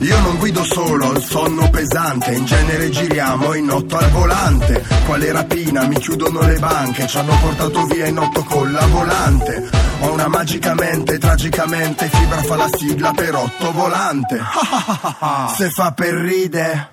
Io non guido solo, ho il sonno pesante, in genere giriamo in otto al volante. Quale rapina, mi chiudono le banche, ci hanno portato via in otto con la volante. Ho una magica mente, tragicamente, fibra fa la sigla per otto volante. Se fa per ride,